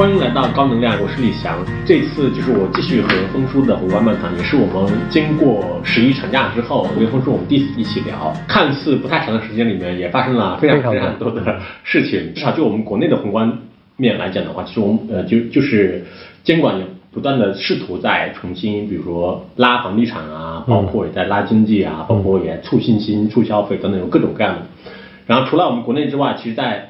欢迎来到高能量，我是李翔。这次就是我继续和峰叔的宏观漫谈，也是我们经过十一长假之后，我跟峰叔我们第一次一起聊。看似不太长的时间里面，也发生了非常非常多的事情。至少就我们国内的宏观面来讲的话，其实我们呃就就是监管也不断的试图在重新，比如说拉房地产啊，包括也在拉经济啊，包括也促信心、促消费等等，有各种各样的。然后除了我们国内之外，其实在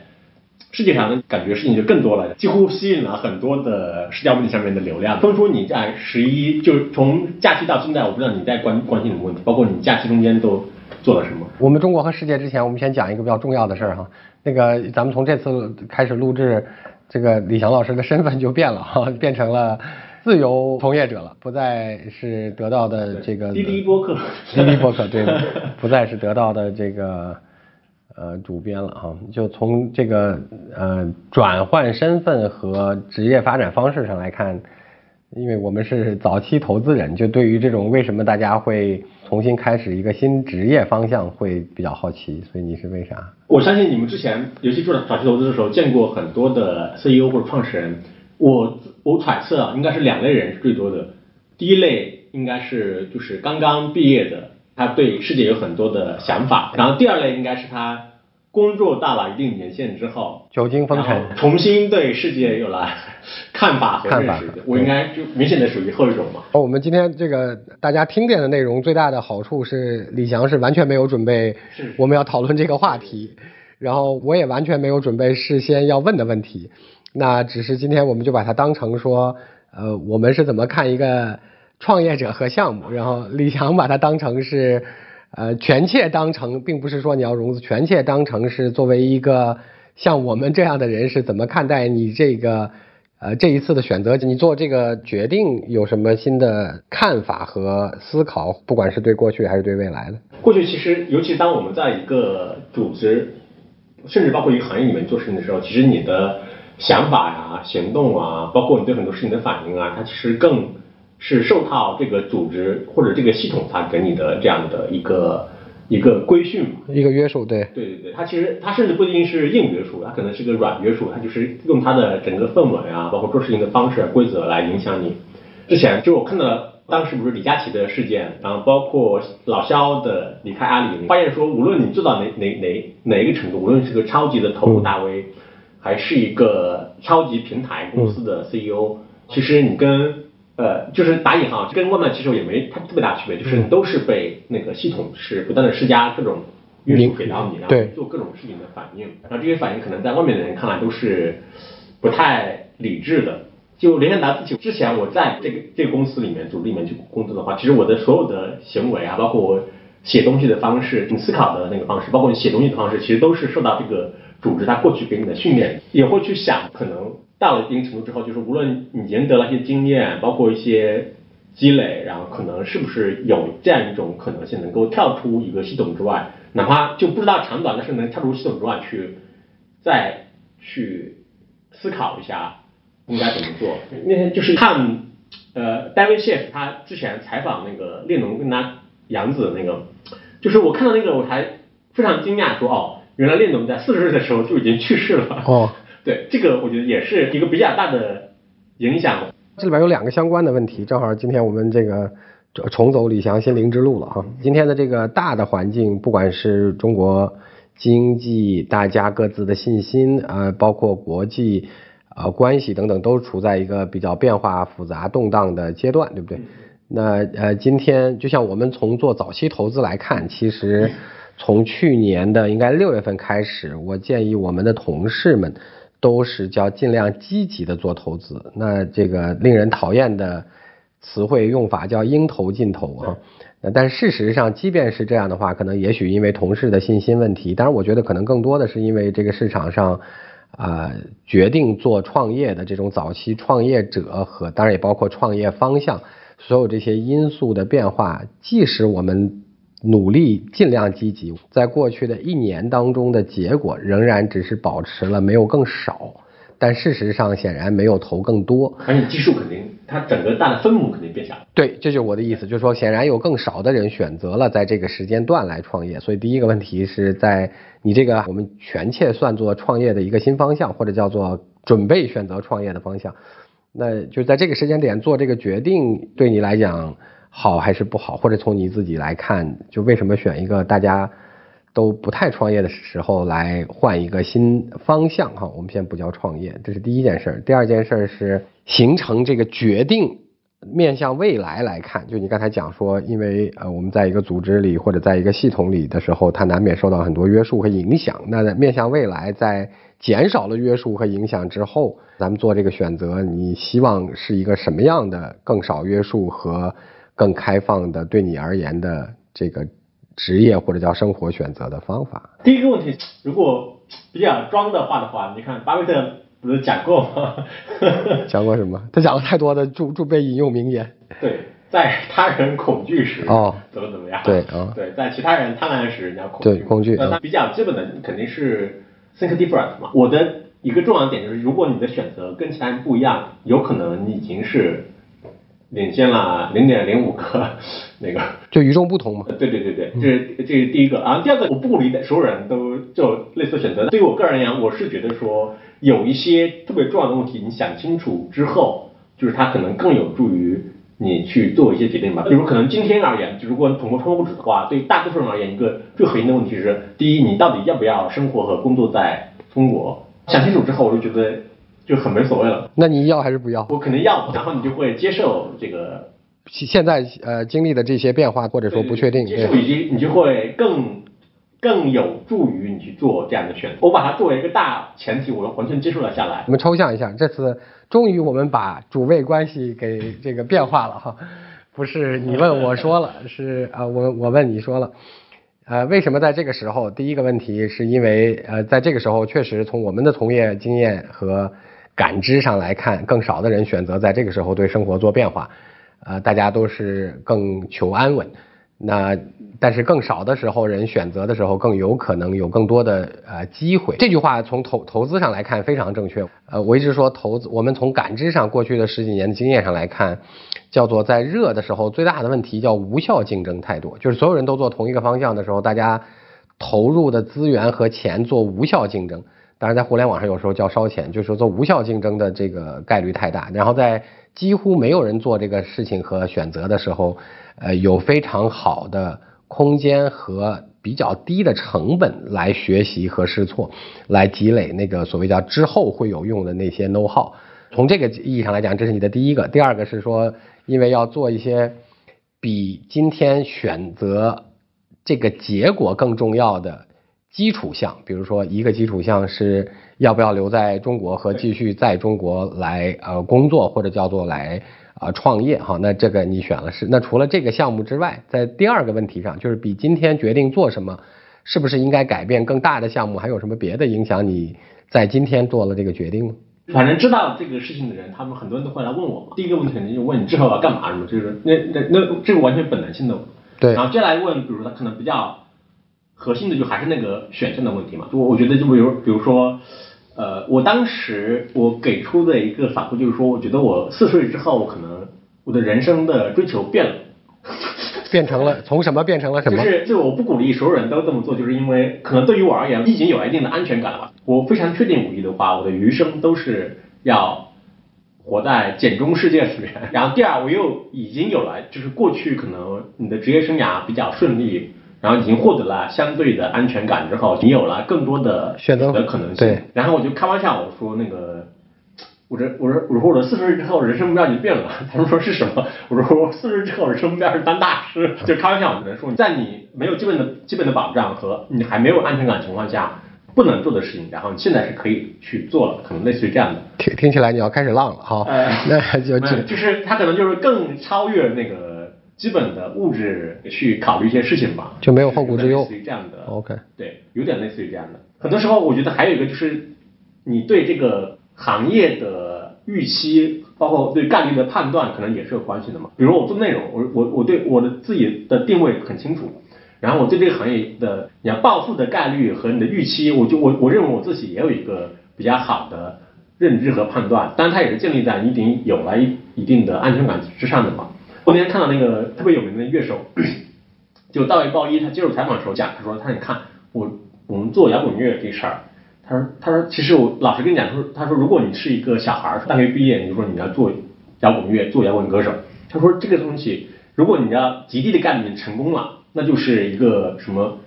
世界上感觉事情就更多了，几乎吸引了很多的社交媒体上面的流量。都说你在十一，就从假期到现在，我不知道你在关关心什么问题，包括你假期中间都做了什么。我们中国和世界之前，我们先讲一个比较重要的事儿哈。那个咱们从这次开始录制，这个李翔老师的身份就变了哈，变成了自由从业者了，不再是得到的这个滴滴播客，滴滴播客对，不再是得到的这个。呃，主编了哈，就从这个呃转换身份和职业发展方式上来看，因为我们是早期投资人，就对于这种为什么大家会重新开始一个新职业方向会比较好奇，所以你是为啥？我相信你们之前尤其做早期投资的时候，见过很多的 CEO 或者创始人，我我揣测啊，应该是两类人是最多的，第一类应该是就是刚刚毕业的，他对世界有很多的想法，然后第二类应该是他。工作到了一定年限之后，久经风尘，重新对世界有了看法和认识。我应该就明显的属于后一种嘛。我们今天这个大家听见的内容最大的好处是，李翔是完全没有准备我们要讨论这个话题，然后我也完全没有准备事先要问的问题。那只是今天我们就把它当成说，呃，我们是怎么看一个创业者和项目，然后李翔把它当成是。呃，权切当成，并不是说你要融资，权切当成是作为一个像我们这样的人是怎么看待你这个呃这一次的选择？你做这个决定有什么新的看法和思考？不管是对过去还是对未来的。过去其实，尤其当我们在一个组织，甚至包括一个行业里面做事情的时候，其实你的想法呀、行动啊，包括你对很多事情的反应啊，它其实更。是受到这个组织或者这个系统它给你的这样的一个一个规训嘛，一个约束，对，对对对，它其实它甚至不一定是硬约束，它可能是个软约束，它就是用它的整个氛围啊，包括做事情的方式、规则来影响你。之前就我看到当时不是李佳琦的事件，然后包括老肖的离开阿里，发现说无论你做到哪哪哪哪一个程度，无论是个超级的头部大 V，还是一个超级平台公司的 CEO，其实你跟呃，就是打引号，跟外卖骑手也没太特别大区别，就是都是被那个系统是不断的施加各种约束给到你，然后做各种事情的反应，然后这些反应可能在外面的人看来都是不太理智的。就联想达自己之前我在这个这个公司里面组织里面去工作的话，其实我的所有的行为啊，包括我写东西的方式、你思考的那个方式，包括你写东西的方式，其实都是受到这个组织它过去给你的训练，也会去想可能。到了一定程度之后，就是无论你赢得了一些经验，包括一些积累，然后可能是不是有这样一种可能性，能够跳出一个系统之外，哪怕就不知道长短，但是能跳出系统之外去再去思考一下应该怎么做。那天就是看呃，David Chef 他之前采访那个列侬跟他杨子那个，就是我看到那个我还非常惊讶，说哦，原来列侬在四十岁的时候就已经去世了。哦。对，这个我觉得也是一个比较大的影响。这里边有两个相关的问题，正好今天我们这个重走李翔心灵之路了哈。今天的这个大的环境，不管是中国经济，大家各自的信心啊，包括国际啊关系等等，都处在一个比较变化复杂、动荡的阶段，对不对？那呃，今天就像我们从做早期投资来看，其实从去年的应该六月份开始，我建议我们的同事们。都是叫尽量积极的做投资，那这个令人讨厌的词汇用法叫应投尽投啊。但事实上，即便是这样的话，可能也许因为同事的信心问题，当然我觉得可能更多的是因为这个市场上啊决定做创业的这种早期创业者和当然也包括创业方向，所有这些因素的变化，即使我们。努力尽量积极，在过去的一年当中的结果仍然只是保持了没有更少，但事实上显然没有投更多。而且基数肯定，它整个大的分母肯定变小。对，这就是我的意思，就是说显然有更少的人选择了在这个时间段来创业。所以第一个问题是在你这个我们全切算作创业的一个新方向，或者叫做。准备选择创业的方向。那就在这个时间点做这个决定，对你来讲好还是不好？或者从你自己来看，就为什么选一个大家都不太创业的时候来换一个新方向？哈，我们先不叫创业，这是第一件事。第二件事是形成这个决定。面向未来来看，就你刚才讲说，因为呃我们在一个组织里或者在一个系统里的时候，它难免受到很多约束和影响。那在面向未来，在减少了约束和影响之后，咱们做这个选择，你希望是一个什么样的更少约束和更开放的对你而言的这个职业或者叫生活选择的方法？第一个问题，如果比较装的话的话，你看巴菲特。不是讲过吗？讲过什么？他讲了太多的著著被引用名言。对，在他人恐惧时，哦，怎么怎么样？对啊，对，在其他人贪婪时，你要恐惧。对，恐惧。那他比较基本的肯定是 think different 嘛。我的一个重要点就是，如果你的选择跟其他人不一样，有可能你已经是领先了零点零五个那个。就与众不同嘛。对对对对，这是这是第一个啊。第二个，我不理解所有人都做类似选择。对于我个人而言，我是觉得说。有一些特别重要的问题，你想清楚之后，就是它可能更有助于你去做一些决定吧。比如可能今天而言，就如果通过窗户纸的话，对大多数人而言，一个最核心的问题是：第一，你到底要不要生活和工作在中国？想清楚之后，我就觉得就很没所谓了。那你要还是不要？我肯定要，然后你就会接受这个现在呃经历的这些变化，或者说不确定。接受以及你就会更。更有助于你去做这样的选择。我把它作为一个大前提，我完全接受了下来。我们抽象一下，这次终于我们把主谓关系给这个变化了哈，不是你问我说了，是啊我我问你说了，呃为什么在这个时候？第一个问题是因为呃在这个时候确实从我们的从业经验和感知上来看，更少的人选择在这个时候对生活做变化，呃大家都是更求安稳。那但是更少的时候，人选择的时候更有可能有更多的呃机会。这句话从投投资上来看非常正确。呃，我一直说投资，我们从感知上过去的十几年的经验上来看，叫做在热的时候最大的问题叫无效竞争太多，就是所有人都做同一个方向的时候，大家投入的资源和钱做无效竞争。当然在互联网上有时候叫烧钱，就是说做无效竞争的这个概率太大。然后在几乎没有人做这个事情和选择的时候。呃，有非常好的空间和比较低的成本来学习和试错，来积累那个所谓叫之后会有用的那些 know how。从这个意义上来讲，这是你的第一个。第二个是说，因为要做一些比今天选择这个结果更重要的基础项，比如说一个基础项是要不要留在中国和继续在中国来呃工作，或者叫做来。啊，创业哈，那这个你选了是。那除了这个项目之外，在第二个问题上，就是比今天决定做什么，是不是应该改变更大的项目？还有什么别的影响？你在今天做了这个决定吗？反正知道这个事情的人，他们很多人都会来问我嘛。第一个问题肯定就问你之后要干嘛什么，就是那那那这个完全本能性的。对。然后接下来问，比如说他可能比较核心的，就还是那个选项的问题嘛。就我我觉得，就比如比如说。呃，我当时我给出的一个反馈就是说，我觉得我四十岁之后，可能我的人生的追求变了，变成了 从什么变成了什么？就是就我不鼓励所有人都这么做，就是因为可能对于我而言，已经有一定的安全感了吧。我非常确定武艺的话，我的余生都是要活在简中世界里面。然后第二，我又已经有了，就是过去可能你的职业生涯比较顺利。然后已经获得了相对的安全感之后，你有了更多的选择的可能性。对。然后我就开玩笑我说那个，我这我说我说我的四十岁之后人生目标已经变了。他们说是什么？我说我四十岁之后人生目标是当大师。就开玩笑，我只能说在你没有基本的基本的保障和你还没有安全感情况下不能做的事情，然后你现在是可以去做了，可能类似于这样的。听听起来你要开始浪了哈。那就就 就是他可能就是更超越那个。基本的物质去考虑一些事情吧，就没有后顾之忧，类似于这样的。OK，对，有点类似于这样的。很多时候，我觉得还有一个就是，你对这个行业的预期，包括对概率的判断，可能也是有关系的嘛。比如我做内容，我我我对我的自己的定位很清楚，然后我对这个行业的你要暴富的概率和你的预期，我就我我认为我自己也有一个比较好的认知和判断，当然它也是建立在你已经有了一一定的安全感之上的嘛。昨天看到那个特别有名的乐手，就大卫鲍伊，他接受采访的时候讲，他说他你看我我们做摇滚乐这事儿，他说他说其实我老实跟你讲，他说他说如果你是一个小孩儿，大学毕业，你就说你要做摇滚乐，做摇滚歌手，他说这个东西，如果你要极低的干，你成功了，那就是一个什么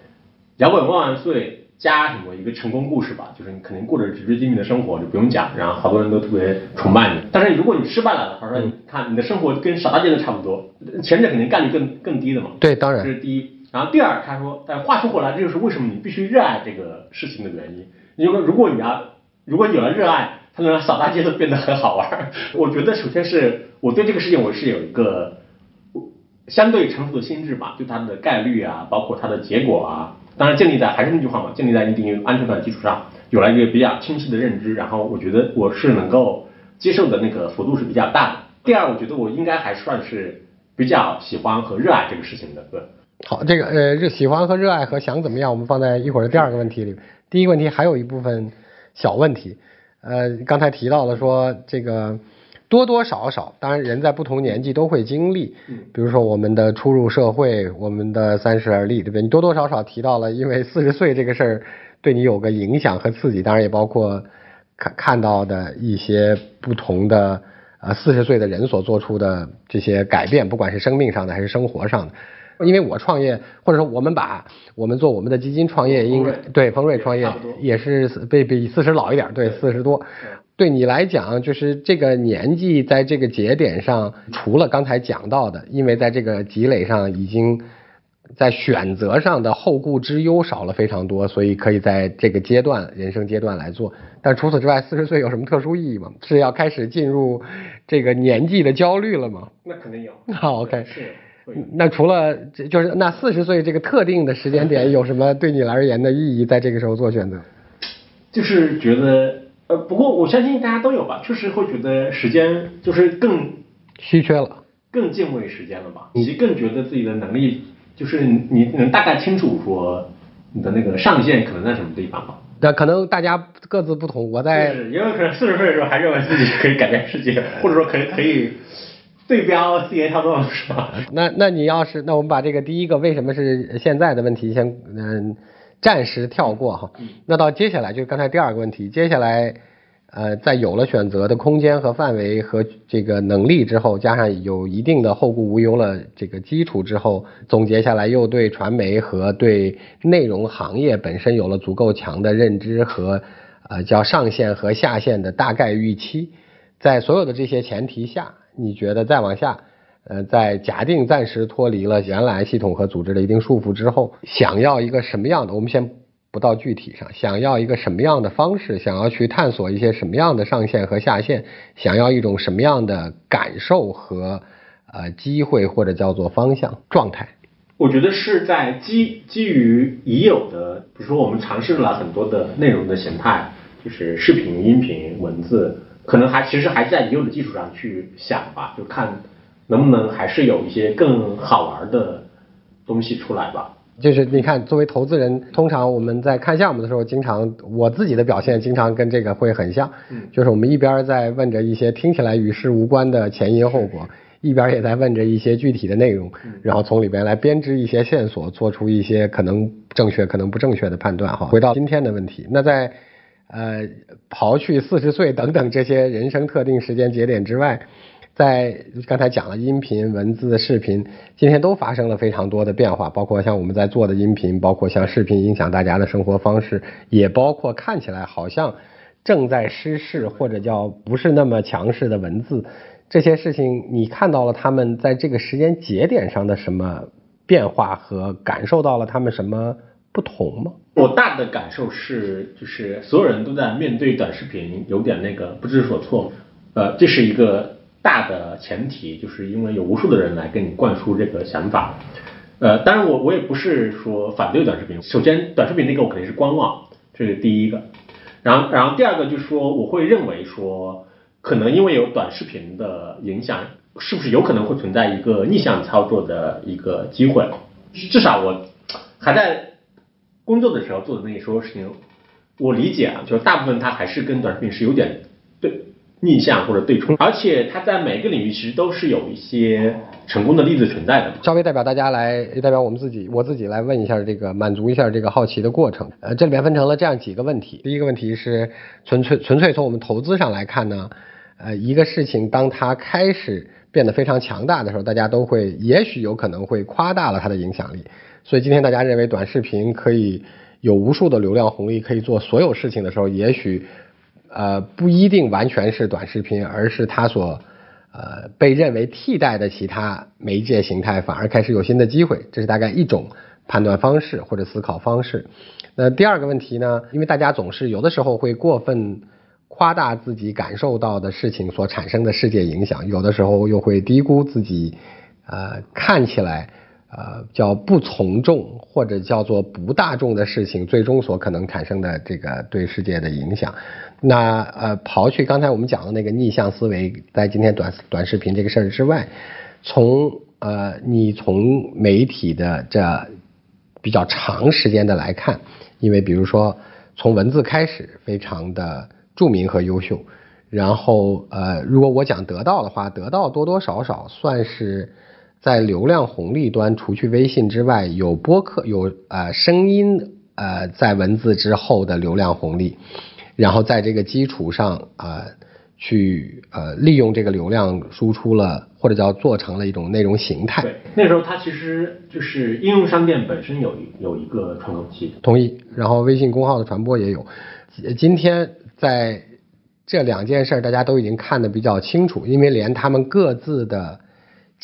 摇滚万万岁。加什么一个成功故事吧，就是你肯定过着纸醉金迷的生活，就不用讲，然后好多人都特别崇拜你。但是如果你失败了，他说你看你的生活跟傻大街的差不多，前者肯定概率更更低的嘛。对，当然这是第一。然后第二，他说，但话说回来，这就是为什么你必须热爱这个事情的原因。因为如果你要，如果有了热爱，它能让扫大街都变得很好玩。我觉得首先是我对这个事情我是有一个相对成熟的心智吧，对它的概率啊，包括它的结果啊。当然，建立在还是那句话嘛，建立在一定安全感的基础上，有了一个比较清晰的认知，然后我觉得我是能够接受的那个幅度是比较大的。第二，我觉得我应该还算是比较喜欢和热爱这个事情的。对，好，这个呃，热喜欢和热爱和想怎么样，我们放在一会儿的第二个问题里。第一个问题还有一部分小问题，呃，刚才提到了说这个。多多少少，当然人在不同年纪都会经历，比如说我们的初入社会，我们的三十而立，对不对？你多多少少提到了，因为四十岁这个事儿对你有个影响和刺激，当然也包括看看到的一些不同的呃四十岁的人所做出的这些改变，不管是生命上的还是生活上的。因为我创业，或者说我们把我们做我们的基金创业，应该对丰瑞创业也是比比四十老一点，对四十多。对你来讲，就是这个年纪，在这个节点上，除了刚才讲到的，因为在这个积累上已经在选择上的后顾之忧少了非常多，所以可以在这个阶段人生阶段来做。但除此之外，四十岁有什么特殊意义吗？是要开始进入这个年纪的焦虑了吗？那肯定有。好，OK。是。那除了就是那四十岁这个特定的时间点，有什么对你而言的意义？在这个时候做选择，就是觉得。呃，不过我相信大家都有吧，确实会觉得时间就是更稀缺了，更敬畏时间了吧，以及更觉得自己的能力，就是你能大概清楚说你的那个上限可能在什么地方吧。那可能大家各自不同，我在也有可能四十岁的时候还认为自己可以改变世界，或者说可以可以对标字节跳动，是吧？那那你要是那我们把这个第一个为什么是现在的问题先嗯。暂时跳过哈，那到接下来就是刚才第二个问题，接下来，呃，在有了选择的空间和范围和这个能力之后，加上有一定的后顾无忧了这个基础之后，总结下来又对传媒和对内容行业本身有了足够强的认知和呃叫上限和下限的大概预期，在所有的这些前提下，你觉得再往下？呃，在假定暂时脱离了原来系统和组织的一定束缚之后，想要一个什么样的？我们先不到具体上，想要一个什么样的方式？想要去探索一些什么样的上限和下限？想要一种什么样的感受和呃机会或者叫做方向状态？我觉得是在基基于已有的，比如说我们尝试了很多的内容的形态，就是视频、音频、文字，可能还其实还在已有的基础上去想吧，就看。能不能还是有一些更好玩的东西出来吧？就是你看，作为投资人，通常我们在看项目的时候，经常我自己的表现经常跟这个会很像，就是我们一边在问着一些听起来与事无关的前因后果，一边也在问着一些具体的内容，然后从里边来编织一些线索，做出一些可能正确、可能不正确的判断。哈，回到今天的问题，那在呃刨去四十岁等等这些人生特定时间节点之外。在刚才讲了音频、文字、视频，今天都发生了非常多的变化，包括像我们在做的音频，包括像视频影响大家的生活方式，也包括看起来好像正在失势或者叫不是那么强势的文字，这些事情你看到了他们在这个时间节点上的什么变化和感受到了他们什么不同吗？我大的感受是，就是所有人都在面对短视频有点那个不知所措，呃，这是一个。大的前提就是因为有无数的人来跟你灌输这个想法，呃，当然我我也不是说反对短视频，首先短视频那个我肯定是观望，这是第一个，然后然后第二个就是说我会认为说可能因为有短视频的影响，是不是有可能会存在一个逆向操作的一个机会？至少我还在工作的时候做的那一说事情，我理解啊，就是大部分它还是跟短视频是有点。逆向或者对冲，而且它在每个领域其实都是有一些成功的例子存在的。稍微代表大家来，代表我们自己，我自己来问一下这个，满足一下这个好奇的过程。呃，这里面分成了这样几个问题。第一个问题是纯粹纯粹从我们投资上来看呢，呃，一个事情当它开始变得非常强大的时候，大家都会也许有可能会夸大了它的影响力。所以今天大家认为短视频可以有无数的流量红利，可以做所有事情的时候，也许呃不一定完全是短视频，而是它所呃被认为替代的其他媒介形态反而开始有新的机会。这是大概一种判断方式或者思考方式。那第二个问题呢？因为大家总是有的时候会过分夸大自己感受到的事情所产生的世界影响，有的时候又会低估自己呃看起来。呃，叫不从众或者叫做不大众的事情，最终所可能产生的这个对世界的影响。那呃，刨去刚才我们讲的那个逆向思维，在今天短短视频这个事儿之外，从呃你从媒体的这比较长时间的来看，因为比如说从文字开始非常的著名和优秀，然后呃，如果我讲得到的话，得到多多少少算是。在流量红利端，除去微信之外，有播客，有呃声音，呃在文字之后的流量红利，然后在这个基础上啊，去呃利用这个流量输出了，或者叫做成了一种内容形态。对，那时候它其实就是应用商店本身有一有一个传统期。同意。然后微信公号的传播也有。今天在这两件事大家都已经看得比较清楚，因为连他们各自的。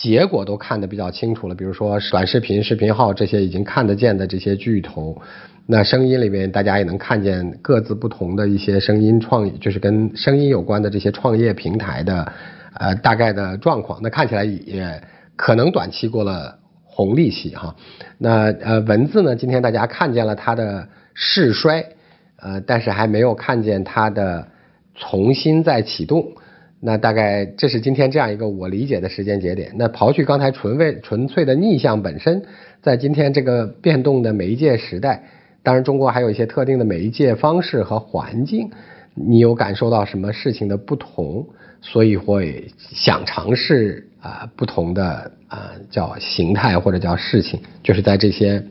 结果都看得比较清楚了，比如说短视频、视频号这些已经看得见的这些巨头，那声音里面大家也能看见各自不同的一些声音创，就是跟声音有关的这些创业平台的呃大概的状况，那看起来也可能短期过了红利期哈。那呃文字呢，今天大家看见了它的势衰，呃但是还没有看见它的重新再启动。那大概这是今天这样一个我理解的时间节点。那刨去刚才纯为纯粹的逆向本身，在今天这个变动的媒介时代，当然中国还有一些特定的媒介方式和环境，你有感受到什么事情的不同，所以会想尝试啊不同的啊叫形态或者叫事情，就是在这些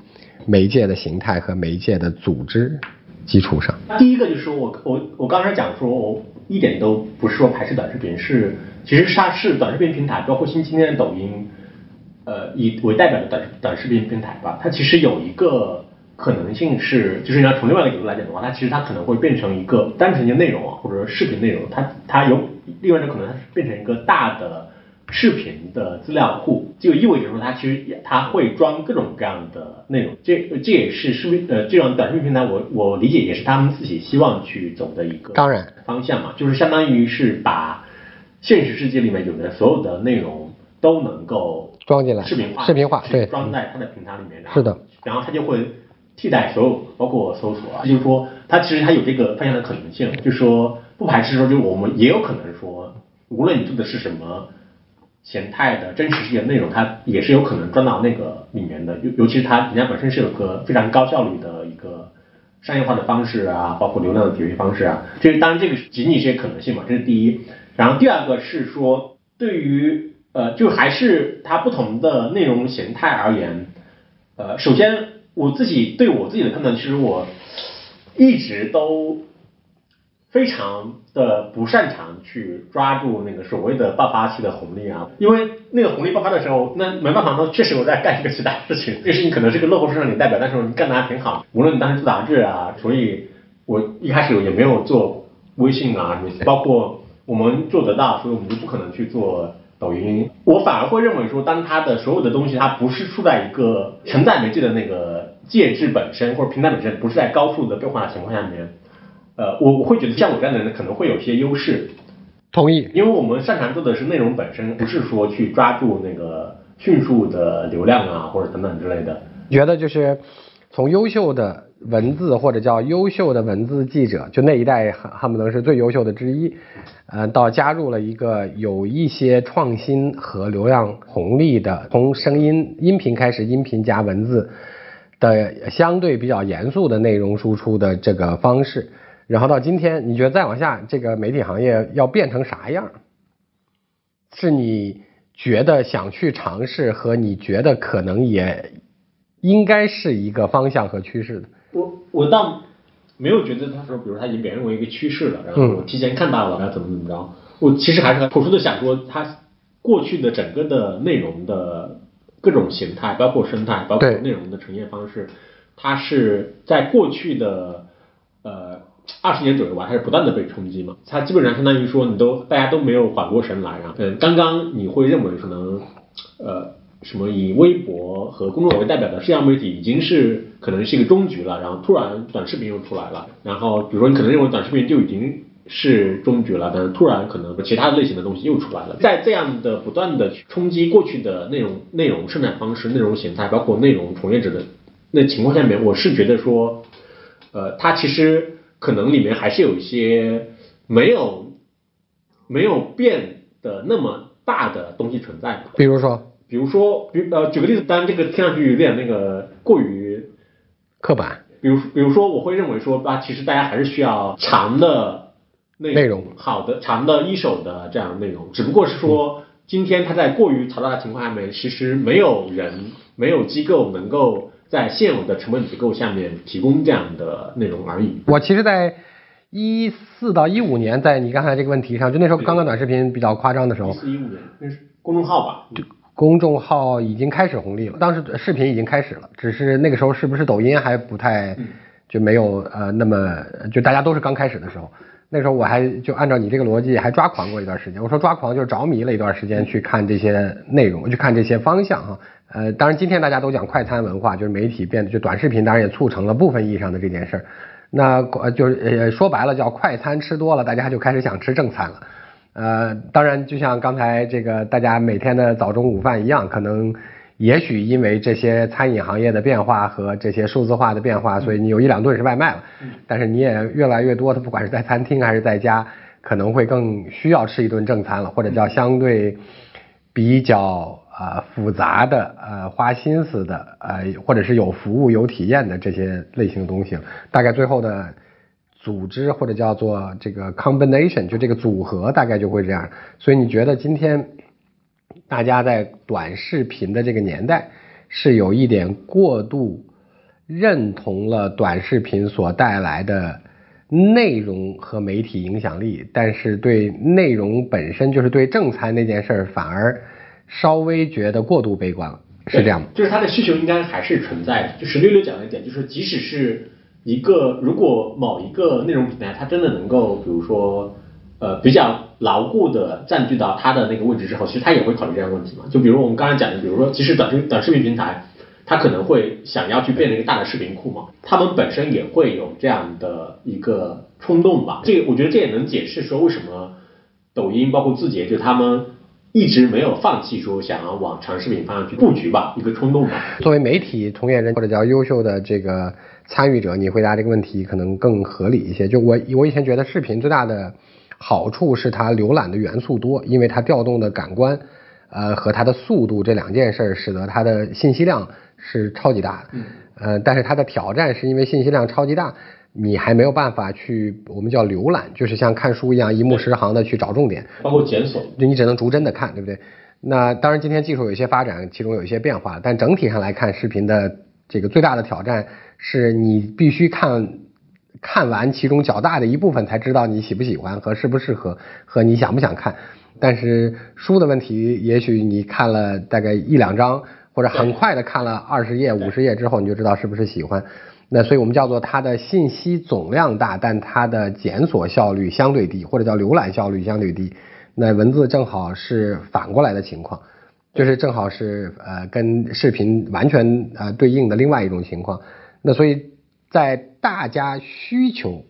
媒介的形态和媒介的组织基础上。第一个就是我我我刚才讲说我。一点都不是说排斥短视频，是其实它是短视频平台，包括新今天的抖音，呃，以为代表的短短视频平台吧，它其实有一个可能性是，就是你要从另外一个角度来讲的话，它其实它可能会变成一个单纯的内容啊，或者说视频内容，它它有另外一种可能，它是变成一个大的。视频的资料库就意味着说，它其实它会装各种各样的内容，这这也是视频呃这种短视频平台，我我理解也是他们自己希望去走的一个当然。方向嘛，就是相当于是把现实世界里面有的所有的内容都能够装进来，视频化，视频化，对，装在它的平台里面，是的，然后它就会替代所有包括搜索啊，就是说它其实它有这个方向的可能性，就是说不排斥说，就我们也有可能说，无论你做的是什么。形态的真实世界内容，它也是有可能装到那个里面的。尤尤其是它人家本身是有个非常高效率的一个商业化的方式啊，包括流量的解决方式啊。这当然这个仅仅是可能性嘛，这是第一。然后第二个是说，对于呃，就还是它不同的内容形态而言，呃，首先我自己对我自己的判断，其实我一直都。非常的不擅长去抓住那个所谓的爆发期的红利啊，因为那个红利爆发的时候，那没办法，那确实我在干一个其他事情，这个事情可能是个落后市场里代表，但是你干的还挺好。无论你当时做杂志啊，所以我一开始也没有做微信啊，包括我们做得到，所以我们就不可能去做抖音。我反而会认为说，当它的所有的东西，它不是处在一个承载媒介的那个介质本身或者平台本身不是在高速的变化的情况下面。呃，我我会觉得像我这样的人可能会有一些优势，同意，因为我们擅长做的是内容本身，不是说去抓住那个迅速的流量啊或者等等之类的。觉得就是从优秀的文字或者叫优秀的文字记者，就那一代恨恨不得是最优秀的之一，呃，到加入了一个有一些创新和流量红利的，从声音音频开始，音频加文字的相对比较严肃的内容输出的这个方式。然后到今天，你觉得再往下，这个媒体行业要变成啥样？是你觉得想去尝试和你觉得可能也应该是一个方向和趋势的？我我倒没有觉得他说，比如他已经变成为一个趋势了，然后我提前看到了，然后怎么怎么着。我其实还是很朴素的想说，它过去的整个的内容的各种形态，包括生态，包括内容的呈现方式，它是在过去的呃二十年左右吧，它是不断的被冲击嘛。它基本上相当于说，你都大家都没有缓过神来，然后嗯，刚刚你会认为可能呃什么以微博和公众为代表的社交媒体已经是可能是一个终局了，然后突然短视频又出来了，然后比如说你可能认为短视频就已经。是终局了，但是突然可能其他类型的东西又出来了，在这样的不断的冲击过去的内容、内容生产方式、内容形态，包括内容从业者的那情况下面，我是觉得说，呃，它其实可能里面还是有一些没有没有变的那么大的东西存在。比如说，比如说，比呃，举个例子，当然这个听上去有点那个过于刻板。比如，比如说，我会认为说啊，其实大家还是需要长的。内容好的长的一手的这样的内容，只不过是说今天它在过于嘈杂的情况下面，其实没有人没有机构能够在现有的成本结构下面提供这样的内容而已。我其实，在一四到一五年，在你刚才这个问题上，就那时候刚刚短视频比较夸张的时候，一四一五年那是公众号吧？就公众号已经开始红利了，当时视频已经开始了，只是那个时候是不是抖音还不太就没有呃那么就大家都是刚开始的时候。那时候我还就按照你这个逻辑还抓狂过一段时间。我说抓狂就是着迷了一段时间去看这些内容，去看这些方向哈。呃，当然今天大家都讲快餐文化，就是媒体变得就短视频，当然也促成了部分意义上的这件事儿。那就是呃说白了叫快餐吃多了，大家就开始想吃正餐了。呃，当然就像刚才这个大家每天的早中午饭一样，可能。也许因为这些餐饮行业的变化和这些数字化的变化，所以你有一两顿是外卖了。但是你也越来越多，的不管是在餐厅还是在家，可能会更需要吃一顿正餐了，或者叫相对比较呃复杂的呃花心思的呃或者是有服务有体验的这些类型的东西。大概最后的组织或者叫做这个 combination，就这个组合大概就会这样。所以你觉得今天？大家在短视频的这个年代，是有一点过度认同了短视频所带来的内容和媒体影响力，但是对内容本身就是对正餐那件事，反而稍微觉得过度悲观了，是这样吗？就是它的需求应该还是存在的。就是六六讲的一点，就是即使是一个如果某一个内容平台，它真的能够，比如说。呃，比较牢固的占据到它的那个位置之后，其实它也会考虑这样的问题嘛。就比如我们刚才讲的，比如说，其实短视短视频平台，它可能会想要去变成一个大的视频库嘛，他们本身也会有这样的一个冲动吧。这个我觉得这也能解释说为什么抖音包括字节，就他们一直没有放弃说想要往长视频方向去布局吧，一个冲动吧。作为媒体从业人或者叫优秀的这个参与者，你回答这个问题可能更合理一些。就我我以前觉得视频最大的。好处是它浏览的元素多，因为它调动的感官，呃和它的速度这两件事，使得它的信息量是超级大的。呃，但是它的挑战是因为信息量超级大，你还没有办法去我们叫浏览，就是像看书一样一目十行的去找重点，包括检索，就你只能逐帧的看，对不对？那当然今天技术有一些发展，其中有一些变化，但整体上来看，视频的这个最大的挑战是你必须看。看完其中较大的一部分，才知道你喜不喜欢和适不适合和你想不想看。但是书的问题，也许你看了大概一两章，或者很快的看了二十页、五十页之后，你就知道是不是喜欢。那所以我们叫做它的信息总量大，但它的检索效率相对低，或者叫浏览效率相对低。那文字正好是反过来的情况，就是正好是呃跟视频完全呃对应的另外一种情况。那所以。在大家需求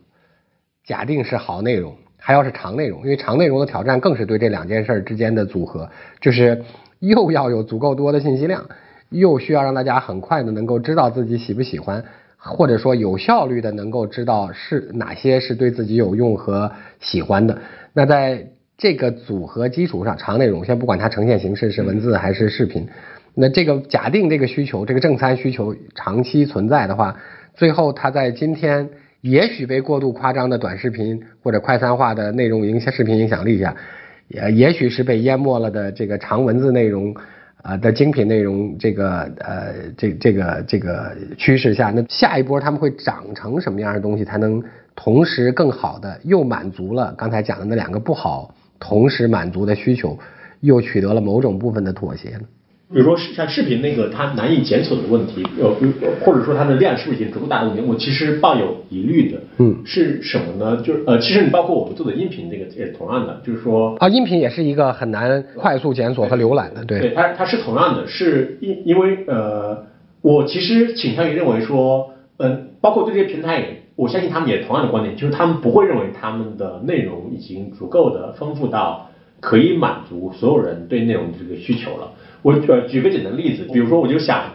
假定是好内容，还要是长内容，因为长内容的挑战更是对这两件事之间的组合，就是又要有足够多的信息量，又需要让大家很快的能够知道自己喜不喜欢，或者说有效率的能够知道是哪些是对自己有用和喜欢的。那在这个组合基础上，长内容先不管它呈现形式是文字还是视频，那这个假定这个需求，这个正餐需求长期存在的话。最后，它在今天也许被过度夸张的短视频或者快餐化的内容影响视频影响力下，也也许是被淹没了的这个长文字内容啊的精品内容这个呃这这个这个趋势下，那下一波他们会长成什么样的东西，才能同时更好的又满足了刚才讲的那两个不好同时满足的需求，又取得了某种部分的妥协呢？比如说像视频那个它难以检索的问题，呃，或者说它的量是不是已经足够大的问题，我其实抱有疑虑的。嗯，是什么呢？就是呃，其实你包括我们做的音频这个也是同样的，就是说啊，音频也是一个很难快速检索和浏览的，对。对，它它是同样的，是因因为呃，我其实倾向于认为说，嗯，包括对这些平台也，我相信他们也同样的观点，就是他们不会认为他们的内容已经足够的丰富到可以满足所有人对内容的这个需求了。我呃举个简单的例子，比如说我就想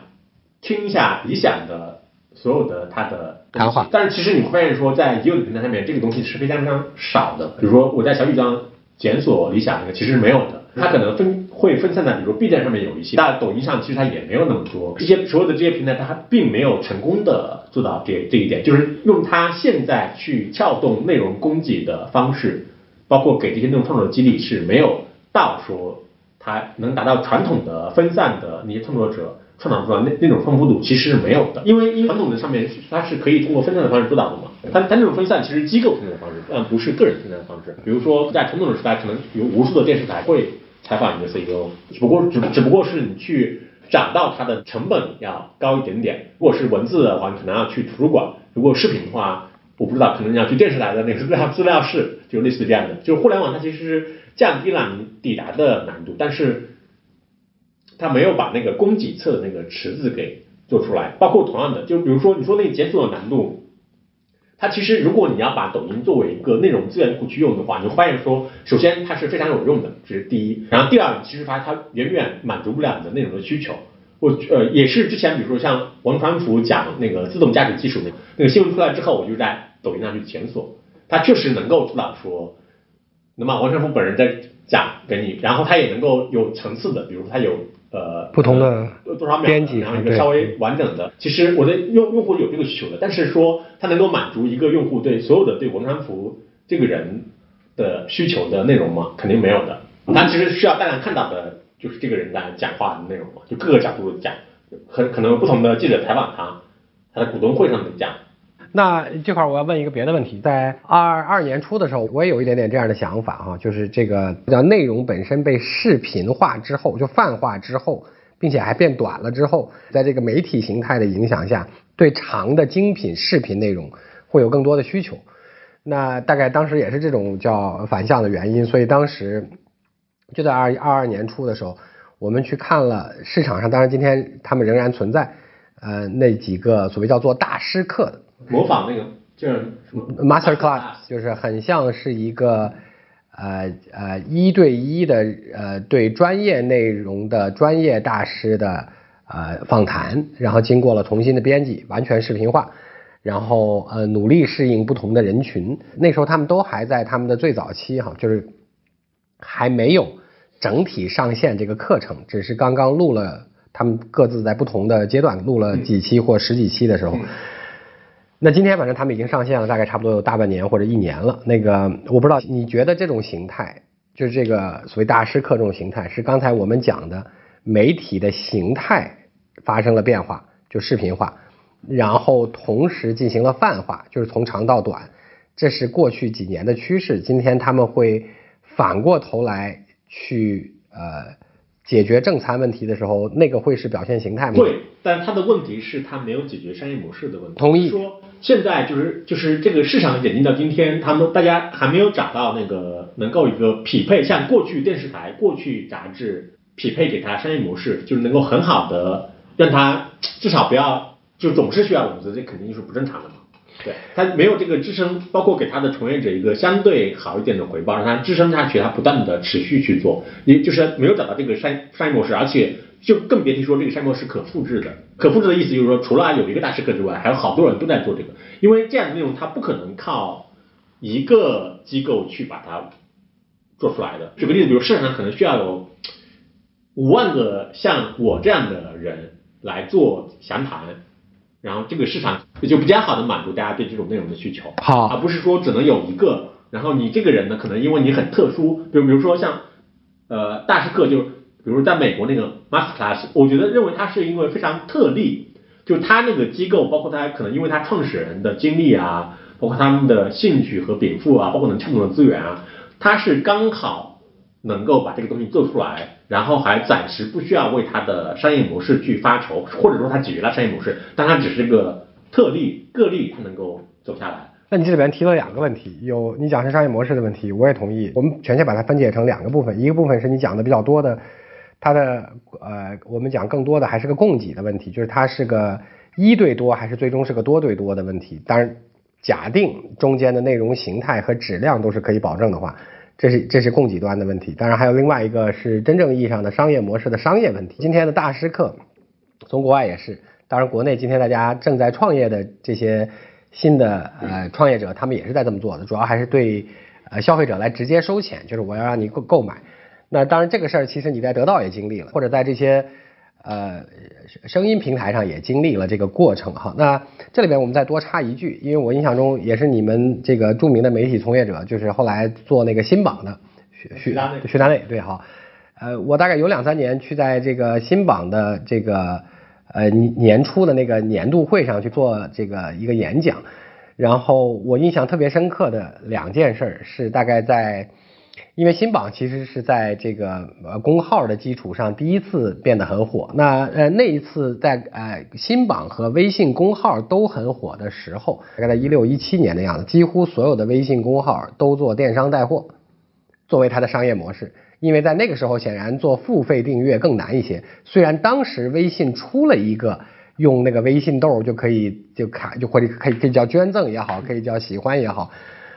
听一下理想的所有的他的谈话，但是其实你会发现说在已有的平台上面这个东西是非常非常少的。比如说我在小宇宙检索理想那个其实是没有的，它可能分会分散在比如说 B 站上面有一些，但抖音上其实它也没有那么多。这些所有的这些平台它并没有成功的做到这这一点，就是用它现在去撬动内容供给的方式，包括给这些内容创作者激励是没有到说。它能达到传统的分散的那些创作者创造出来那那种丰富度其实是没有的，因为因为传统的上面它是可以通过分散的方式做到的嘛。它它那种分散其实机构分散的方式，但不是个人分散的方式。比如说在传统的时代，可能有无数的电视台会采访你的 CEO，只不过只只不过是你去找到它的成本要高一点点。如果是文字的话，你可能要去图书馆；如果视频的话，我不知道，可能你要去电视台的那个资料资料室，就类似这样的。就是互联网它其实。降低了你抵达的难度，但是它没有把那个供给侧的那个池子给做出来。包括同样的，就比如说你说那个检索的难度，它其实如果你要把抖音作为一个内容资源库去用的话，你会发现说，首先它是非常有用的，这是第一。然后第二，其实发现它远远满足不了你的内容的需求。我呃也是之前比如说像王传福讲那个自动驾驶技术那那个新闻出来之后，我就在抖音上去检索，它确实能够做到说。那么王传福本人在讲给你，然后他也能够有层次的，比如他有呃不同的多少秒，编辑，然后一个稍微完整的。其实我的用用户有这个需求的，但是说他能够满足一个用户对所有的对王传福这个人的需求的内容吗？肯定没有的。他其实需要大量看到的就是这个人在讲话的内容嘛，就各个角度讲，可可能不同的记者采访他，他在股东会上面讲。那这块我要问一个别的问题，在二二年初的时候，我也有一点点这样的想法哈，就是这个叫内容本身被视频化之后，就泛化之后，并且还变短了之后，在这个媒体形态的影响下，对长的精品视频内容会有更多的需求。那大概当时也是这种叫反向的原因，所以当时就在二二二年初的时候，我们去看了市场上，当然今天他们仍然存在，呃，那几个所谓叫做大师课的。模仿那个就是 master class，就是很像是一个呃呃一对一的呃对专业内容的专业大师的呃访谈，然后经过了重新的编辑，完全视频化，然后呃努力适应不同的人群。那时候他们都还在他们的最早期哈，就是还没有整体上线这个课程，只是刚刚录了，他们各自在不同的阶段录了几期或十几期的时候。那今天反正他们已经上线了，大概差不多有大半年或者一年了。那个我不知道，你觉得这种形态，就是这个所谓大师课这种形态，是刚才我们讲的媒体的形态发生了变化，就视频化，然后同时进行了泛化，就是从长到短，这是过去几年的趋势。今天他们会反过头来去呃。解决正餐问题的时候，那个会是表现形态吗？会，但他的问题是他没有解决商业模式的问题。同意。说现在就是就是这个市场演进到今天，他们大家还没有找到那个能够一个匹配，像过去电视台、过去杂志匹配给它商业模式，就是能够很好的让它至少不要就总是需要融资，这肯定就是不正常的嘛。对，它没有这个支撑，包括给它的从业者一个相对好一点的回报，让它支撑下去，它不断的持续去做，也就是没有找到这个商商业模式，而且就更别提说这个商业模式可复制的。可复制的意思就是说，除了有一个大师课之外，还有好多人都在做这个，因为这样的内容它不可能靠一个机构去把它做出来的。举个例子，比如市场上可能需要有五万个像我这样的人来做详谈，然后这个市场。也就比较好的满足大家对这种内容的需求。好而不是说只能有一个，然后你这个人呢，可能因为你很特殊，比如比如说像呃大师课，就比如在美国那个 Master Class，我觉得认为它是因为非常特例，就他那个机构，包括他可能因为他创始人的经历啊，包括他们的兴趣和禀赋啊，包括能撬动的资源啊，他是刚好能够把这个东西做出来，然后还暂时不需要为他的商业模式去发愁，或者说他解决了商业模式，但它只是个特例个例，它能够走下来。那你这里边提了两个问题，有你讲是商业模式的问题，我也同意。我们全切把它分解成两个部分，一个部分是你讲的比较多的，它的呃，我们讲更多的还是个供给的问题，就是它是个一对多还是最终是个多对多的问题。当然，假定中间的内容形态和质量都是可以保证的话，这是这是供给端的问题。当然还有另外一个是真正意义上的商业模式的商业问题。今天的大师课，从国外也是，当然国内今天大家正在创业的这些新的呃创业者，他们也是在这么做的，主要还是对呃消费者来直接收钱，就是我要让你购购买。那当然这个事儿其实你在得到也经历了，或者在这些呃声音平台上也经历了这个过程哈。那这里边我们再多插一句，因为我印象中也是你们这个著名的媒体从业者，就是后来做那个新榜的徐徐徐达内徐达内对哈。呃，我大概有两三年去在这个新榜的这个呃年年初的那个年度会上去做这个一个演讲，然后我印象特别深刻的两件事儿是大概在，因为新榜其实是在这个呃公号的基础上第一次变得很火，那呃那一次在呃新榜和微信公号都很火的时候，大概在一六一七年的样子，几乎所有的微信公号都做电商带货。作为它的商业模式，因为在那个时候显然做付费订阅更难一些。虽然当时微信出了一个用那个微信豆就可以就卡就或者可以可以叫捐赠也好，可以叫喜欢也好，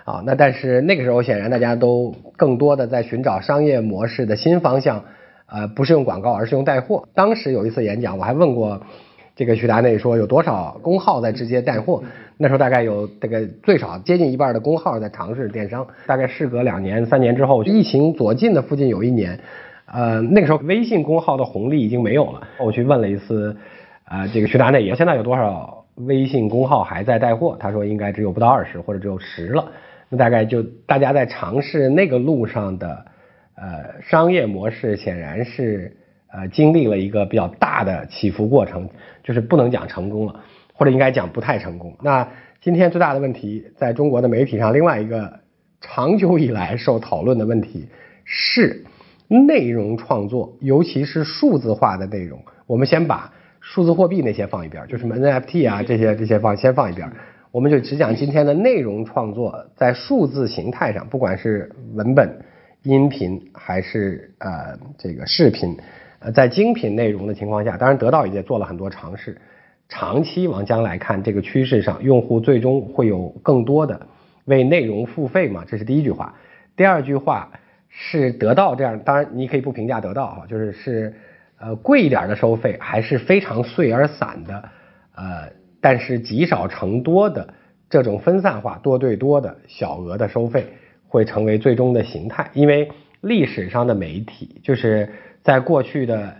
啊，那但是那个时候显然大家都更多的在寻找商业模式的新方向，呃，不是用广告，而是用带货。当时有一次演讲，我还问过。这个徐达内说有多少公号在直接带货？那时候大概有这个最少接近一半的公号在尝试电商。大概事隔两年、三年之后，疫情左近的附近有一年，呃，那个时候微信公号的红利已经没有了。我去问了一次，呃，这个徐达内也现在有多少微信公号还在带货？他说应该只有不到二十或者只有十了。那大概就大家在尝试那个路上的呃商业模式，显然是。呃，经历了一个比较大的起伏过程，就是不能讲成功了，或者应该讲不太成功。那今天最大的问题，在中国的媒体上，另外一个长久以来受讨论的问题是内容创作，尤其是数字化的内容。我们先把数字货币那些放一边，就什么 NFT 啊这些这些放先放一边，我们就只讲今天的内容创作，在数字形态上，不管是文本、音频还是呃这个视频。呃，在精品内容的情况下，当然得到也做了很多尝试。长期往将来看，这个趋势上，用户最终会有更多的为内容付费嘛？这是第一句话。第二句话是得到这样，当然你可以不评价得到哈，就是是呃贵一点的收费，还是非常碎而散的，呃，但是积少成多的这种分散化多对多的小额的收费，会成为最终的形态。因为历史上的媒体就是。在过去的，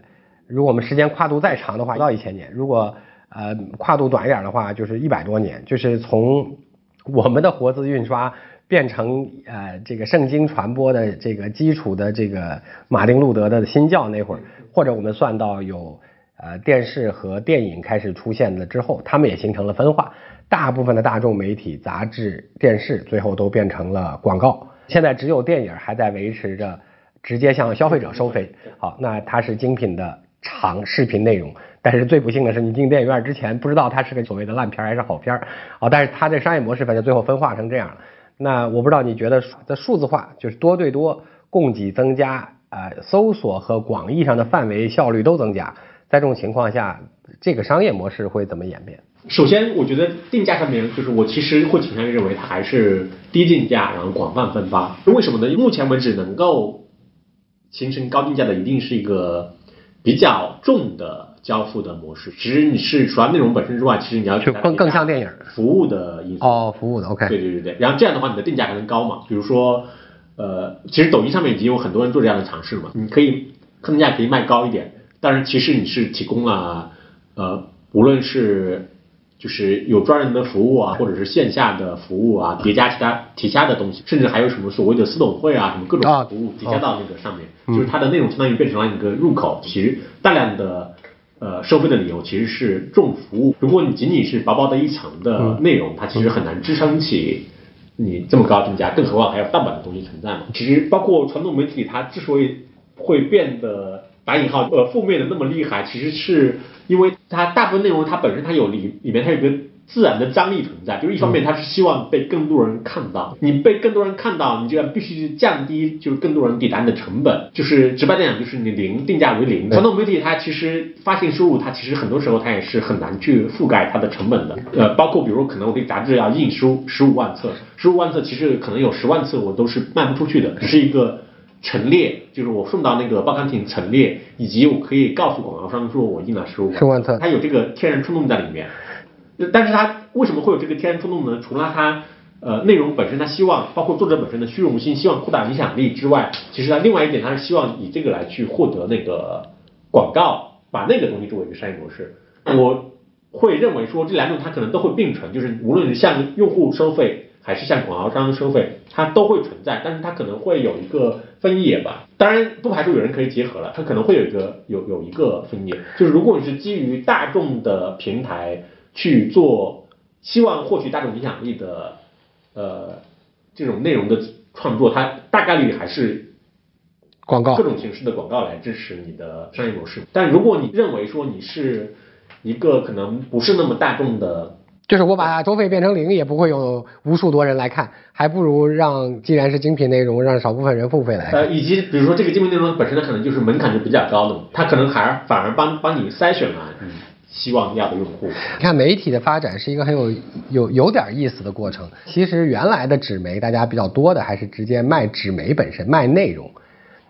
如果我们时间跨度再长的话，到一千年；如果呃跨度短一点的话，就是一百多年。就是从我们的活字印刷变成呃这个圣经传播的这个基础的这个马丁路德的新教那会儿，或者我们算到有呃电视和电影开始出现了之后，他们也形成了分化。大部分的大众媒体、杂志、电视最后都变成了广告，现在只有电影还在维持着。直接向消费者收费，好，那它是精品的长视频内容，但是最不幸的是，你进电影院之前不知道它是个所谓的烂片还是好片儿，啊，但是它这商业模式反正最后分化成这样了。那我不知道你觉得在数字化就是多对多，供给增加，呃，搜索和广义上的范围效率都增加，在这种情况下，这个商业模式会怎么演变？首先，我觉得定价上面，就是我其实会倾向于认为它还是低定价，然后广泛分发。为什么呢？目前为止能够形成高定价的一定是一个比较重的交付的模式。其实你是除了内容本身之外，其实你要就更更像电影服务的因素哦，服务的 OK。对对对对，然后这样的话你的定价还能高嘛？比如说呃，其实抖音上面已经有很多人做这样的尝试嘛，你可以定价可以卖高一点，但是其实你是提供了呃，无论是就是有专人的服务啊，或者是线下的服务啊，叠加其他其他的东西，甚至还有什么所谓的私董会啊，什么各啊种服务叠加到那个上面，就是它的内容相当于变成了一个入口。其实大量的呃收费的理由其实是重服务，如果你仅仅是薄薄的一层的内容，它其实很难支撑起。你这么高定价，更何况还有盗版的东西存在嘛？其实包括传统媒体，它之所以会变得打引号呃负面的那么厉害，其实是因为它大部分内容它本身它有里里面它有个自然的张力存在，就是一方面它是希望被更多人看到，你被更多人看到，你就要必须降低就是更多人抵达你的成本，就是直白点讲就是你零定价为零。传统媒体它其实发行收入它其实很多时候它也是很难去覆盖它的成本的，呃，包括比如可能我这个杂志要印书十五万册，十五万册其实可能有十万册我都是卖不出去的，只是一个。陈列就是我送到那个报刊亭陈列，以及我可以告诉广告商说我印了十五15万册它有这个天然冲动在里面。但是它为什么会有这个天然冲动呢？除了它呃内容本身，它希望包括作者本身的虚荣心，希望扩大影响力之外，其实它另外一点，它是希望以这个来去获得那个广告，把那个东西作为一个商业模式。我会认为说这两种它可能都会并存，就是无论是向用户收费还是像广告商收费，它都会存在，但是它可能会有一个分野吧。当然不排除有人可以结合了，它可能会有一个有有一个分野，就是如果你是基于大众的平台去做，希望获取大众影响力的呃这种内容的创作，它大概率还是广告各种形式的广告来支持你的商业模式。但如果你认为说你是一个可能不是那么大众的，就是我把收费变成零，也不会有无数多人来看，还不如让既然是精品内容，让少部分人付费来看。呃，以及比如说这个精品内容本身它可能就是门槛就比较高的，它可能还反而帮帮你筛选了你希望要的用户。你看媒体的发展是一个很有有有点意思的过程。其实原来的纸媒，大家比较多的还是直接卖纸媒本身，卖内容。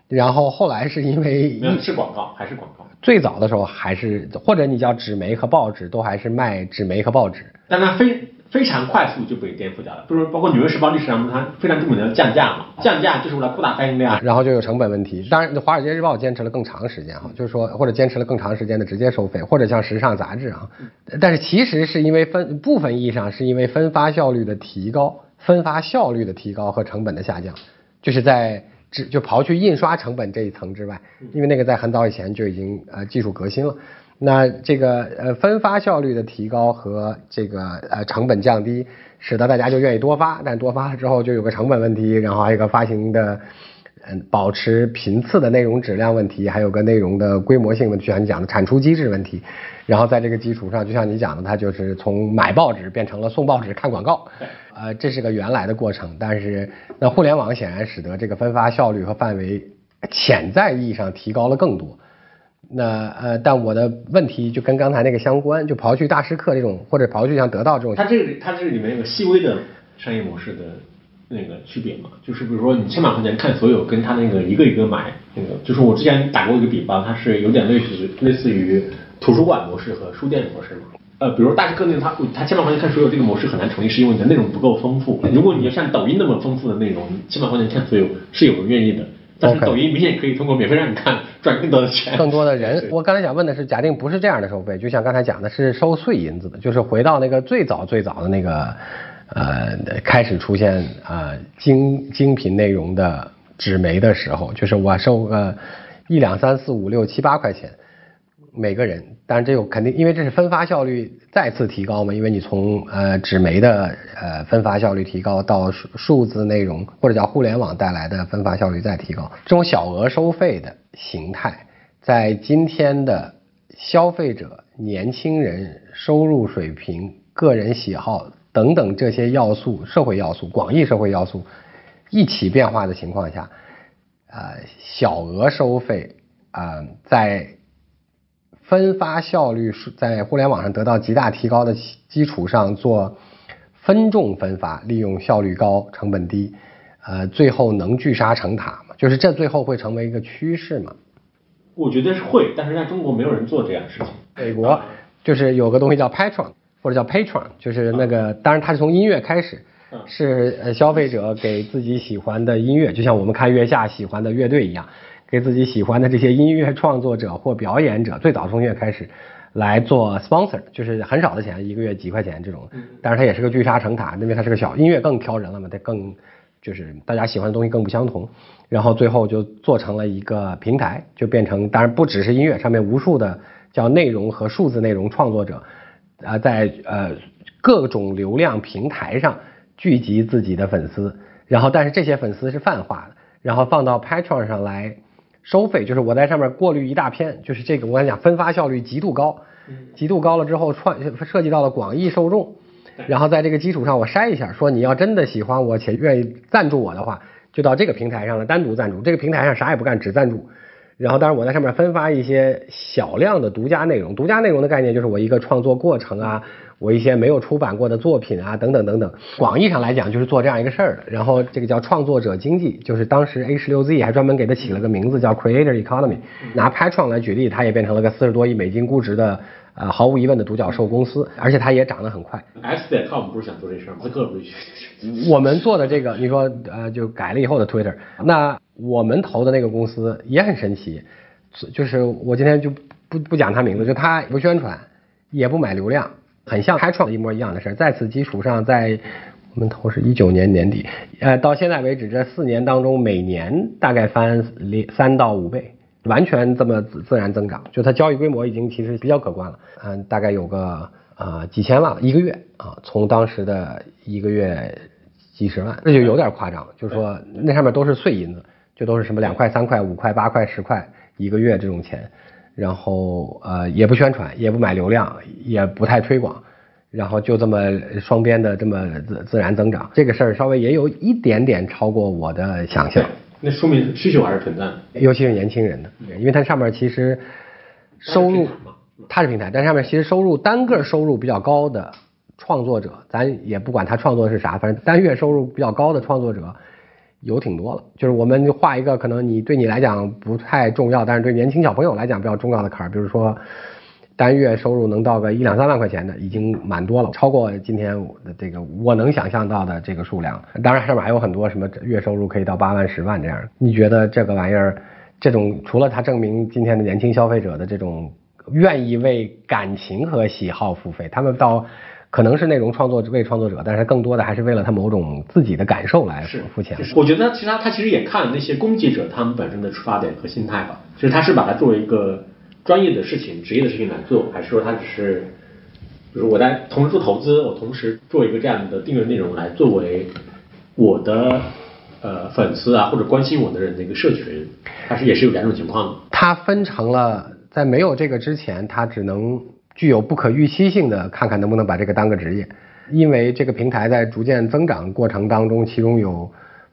然后后来是因为是广告还是广告，最早的时候还是或者你叫纸媒和报纸，都还是卖纸媒和报纸。但它非非常快速就被颠覆掉了。就是包括《纽约时报》历史上它非常著名的降价嘛，降价就是为了扩大发行量。然后就有成本问题。当然，《华尔街日报》坚持了更长时间哈，就是说或者坚持了更长时间的直接收费，或者像时尚杂志啊。但是其实是因为分部分意义上是因为分发效率的提高，分发效率的提高和成本的下降，就是在只就刨去印刷成本这一层之外，因为那个在很早以前就已经呃技术革新了。那这个呃分发效率的提高和这个呃成本降低，使得大家就愿意多发，但多发了之后就有个成本问题，然后还有一个发行的嗯保持频次的内容质量问题，还有个内容的规模性问题，就像你讲的产出机制问题。然后在这个基础上，就像你讲的，它就是从买报纸变成了送报纸看广告，呃，这是个原来的过程。但是那互联网显然使得这个分发效率和范围潜在意义上提高了更多。那呃，但我的问题就跟刚才那个相关，就刨去大师课这种，或者刨去像得到这种，它这个它这个里面有细微的商业模式的那个区别嘛，就是比如说你千把块钱看所有，跟他那个一个一个买那个，就是我之前打过一个比方，它是有点类似类似于图书馆模式和书店模式嘛。呃，比如大师课那个，他他千把块钱看所有这个模式很难成立，是因为你的内容不够丰富。如果你要像抖音那么丰富的内容，千把块钱看所有是有人愿意的。但是抖音明显可以通过免费让你看赚更多的钱。更多的人。我刚才想问的是，假定不是这样的收费，就像刚才讲的是收碎银子的，就是回到那个最早最早的那个呃开始出现、呃精精品内容的纸媒的时候，就是我收个一两三四五六七八块钱。每个人，当然这个肯定，因为这是分发效率再次提高嘛，因为你从呃纸媒的呃分发效率提高到数数字内容或者叫互联网带来的分发效率再提高，这种小额收费的形态，在今天的消费者、年轻人收入水平、个人喜好等等这些要素、社会要素、广义社会要素一起变化的情况下，呃，小额收费啊、呃在分发效率在互联网上得到极大提高的基基础上做分众分发，利用效率高、成本低，呃，最后能聚沙成塔嘛？就是这最后会成为一个趋势嘛？我觉得是会，但是在中国没有人做这样的事情。美国就是有个东西叫 Patron 或者叫 Patron，就是那个，当然它是从音乐开始嗯，是呃消费者给自己喜欢的音乐，就像我们看月下喜欢的乐队一样，给自己喜欢的这些音乐创作者或表演者，最早从音乐开始，来做 sponsor，就是很少的钱，一个月几块钱这种。但是它也是个聚沙成塔，因为它是个小音乐更挑人了嘛，它更就是大家喜欢的东西更不相同。然后最后就做成了一个平台，就变成当然不只是音乐，上面无数的叫内容和数字内容创作者，啊，在呃各种流量平台上聚集自己的粉丝，然后但是这些粉丝是泛化的，然后放到 Patreon 上来收费，就是我在上面过滤一大片，就是这个我跟你讲分发效率极度高，极度高了之后串涉及到了广义受众，然后在这个基础上我筛一下，说你要真的喜欢我且愿意赞助我的话。就到这个平台上了，单独赞助。这个平台上啥也不干，只赞助。然后，当然我在上面分发一些小量的独家内容。独家内容的概念就是我一个创作过程啊，我一些没有出版过的作品啊，等等等等。广义上来讲，就是做这样一个事儿的。然后这个叫创作者经济，就是当时 A 十六 Z 还专门给它起了个名字叫 Creator Economy。拿 Patreon 来举例，它也变成了个四十多亿美金估值的。呃，毫无疑问的独角兽公司，而且它也涨得很快。X 点 com 不是想做这事儿吗？克不是我们做的这个，你说呃，就改了以后的 Twitter。那我们投的那个公司也很神奇，就是我今天就不不讲他名字，就他不宣传，也不买流量，很像开创一模一样的事儿。在此基础上，在我们投是一九年年底，呃，到现在为止这四年当中，每年大概翻三到五倍。完全这么自自然增长，就它交易规模已经其实比较可观了，嗯，大概有个啊几千万一个月啊，从当时的一个月几十万，那就有点夸张，就是说那上面都是碎银子，就都是什么两块、三块、五块、八块、十块一个月这种钱，然后呃也不宣传，也不买流量，也不太推广，然后就这么双边的这么自自然增长，这个事儿稍微也有一点点超过我的想象。那说明需求还是存在的，尤其是年轻人的，因为它上面其实收入，它是平台，但上面其实收入单个收入比较高的创作者，咱也不管他创作是啥，反正单月收入比较高的创作者有挺多了。就是我们画一个可能你对你来讲不太重要，但是对年轻小朋友来讲比较重要的坎儿，比如说。单月收入能到个一两三万块钱的，已经蛮多了，超过今天的这个我能想象到的这个数量。当然，上面还有很多什么月收入可以到八万、十万这样。你觉得这个玩意儿，这种除了它证明今天的年轻消费者的这种愿意为感情和喜好付费，他们到可能是内容创作为创作者，但是更多的还是为了他某种自己的感受来付钱。我觉得其实他他其实也看了那些攻击者他们本身的出发点和心态吧，就是他是把它作为一个。专业的事情、职业的事情来做，还是说他只是，比如我在同时做投资，我同时做一个这样的订阅内容来作为我的呃粉丝啊或者关心我的人的一个社群，它是也是有两种情况的。它分成了在没有这个之前，它只能具有不可预期性的看看能不能把这个当个职业，因为这个平台在逐渐增长过程当中，其中有。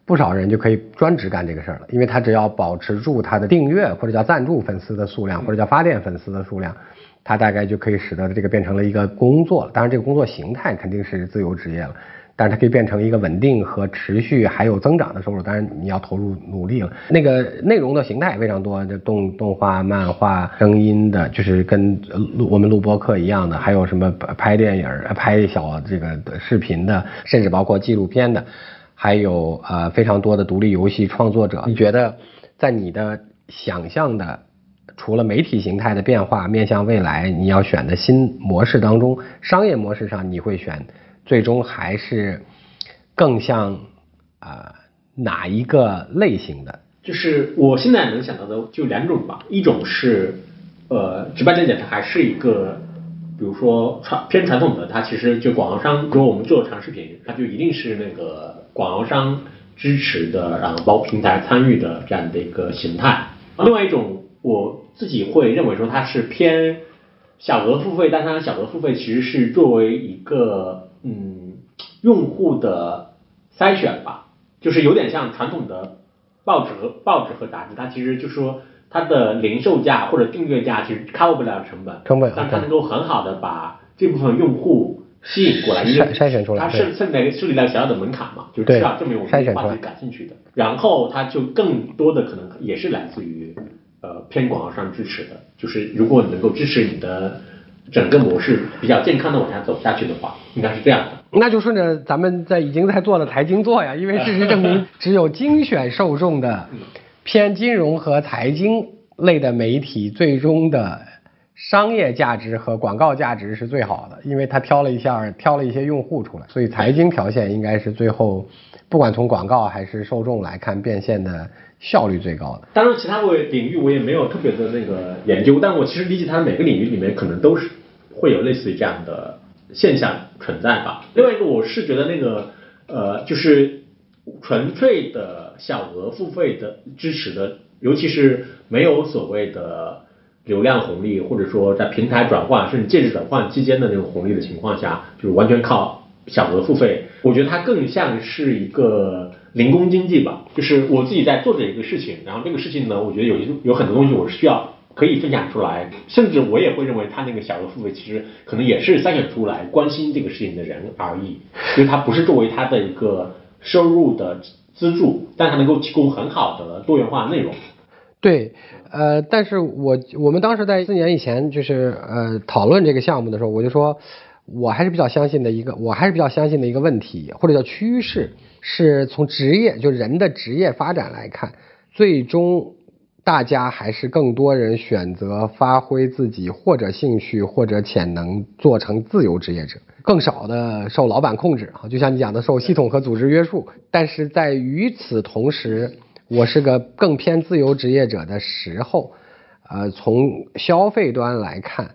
不少人就可以专职干这个事儿了，因为他只要保持住他的订阅或者叫赞助粉丝的数量，或者叫发电粉丝的数量，他大概就可以使得这个变成了一个工作了。当然，这个工作形态肯定是自由职业了，但是它可以变成一个稳定和持续还有增长的收入。当然，你要投入努力了。那个内容的形态非常多，就动动画、漫画、声音的，就是跟录我们录播课一样的，还有什么拍电影、拍小这个视频的，甚至包括纪录片的。还有呃非常多的独立游戏创作者，你觉得在你的想象的除了媒体形态的变化，面向未来你要选的新模式当中，商业模式上你会选最终还是更像啊哪一个类型的？就是我现在能想到的就两种吧，一种是呃直白点讲，它还是一个。比如说传偏传统的，它其实就广告商，如果我们做长视频，它就一定是那个广告商支持的，然后包括平台参与的这样的一个形态。另外一种，我自己会认为说它是偏小额付费，但它小额付费其实是作为一个用户的筛选吧，就是有点像传统的报纸和报纸和杂志，它其实就说。它的零售价或者订阅价其实 cover 不了成本，成本，但它能够很好的把这部分用户吸引过来，筛筛选出来，它设设立设立了小小的门槛嘛，就是至少证明我们话题感兴趣的，然后它就更多的可能也是来自于呃偏广告商支持的，就是如果你能够支持你的整个模式比较健康的往下走下去的话，应该是这样的。那就顺着咱们在已经在做的财经做呀，因为事实证明 只有精选受众的。偏金融和财经类的媒体，最终的商业价值和广告价值是最好的，因为他挑了一下，挑了一些用户出来，所以财经条线应该是最后，不管从广告还是受众来看，变现的效率最高的。当然，其他位领域我也没有特别的那个研究，但我其实理解它每个领域里面可能都是会有类似于这样的现象存在吧。另外一个，我是觉得那个呃，就是纯粹的小额付费的支持的，尤其是没有所谓的。流量红利，或者说在平台转换甚至介质转换期间的那种红利的情况下，就是完全靠小额付费，我觉得它更像是一个零工经济吧。就是我自己在做着一个事情，然后这个事情呢，我觉得有一有很多东西我是需要可以分享出来，甚至我也会认为它那个小额付费其实可能也是筛选出来关心这个事情的人而已，就是它不是作为它的一个收入的资助，但它能够提供很好的多元化内容。对，呃，但是我我们当时在四年以前就是呃讨论这个项目的时候，我就说，我还是比较相信的一个，我还是比较相信的一个问题或者叫趋势，是从职业就人的职业发展来看，最终大家还是更多人选择发挥自己或者兴趣或者潜能，做成自由职业者，更少的受老板控制啊，就像你讲的受系统和组织约束，但是在与此同时。我是个更偏自由职业者的时候，呃，从消费端来看，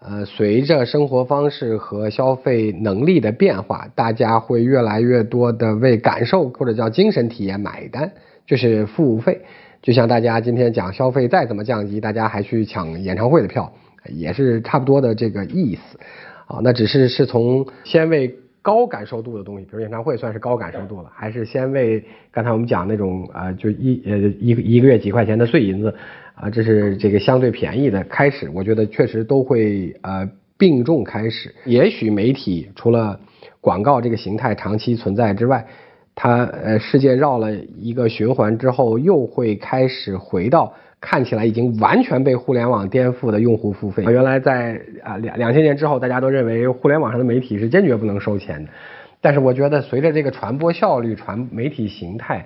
呃，随着生活方式和消费能力的变化，大家会越来越多的为感受或者叫精神体验买单，就是付费。就像大家今天讲消费再怎么降级，大家还去抢演唱会的票，也是差不多的这个意思。啊，那只是是从先为。高感受度的东西，比如演唱会算是高感受度了，还是先为刚才我们讲那种啊，就一呃一一个月几块钱的碎银子啊，这是这个相对便宜的开始。我觉得确实都会呃并重开始。也许媒体除了广告这个形态长期存在之外，它呃世界绕了一个循环之后，又会开始回到。看起来已经完全被互联网颠覆的用户付费，原来在啊两两千年之后，大家都认为互联网上的媒体是坚决不能收钱的。但是我觉得，随着这个传播效率、传媒体形态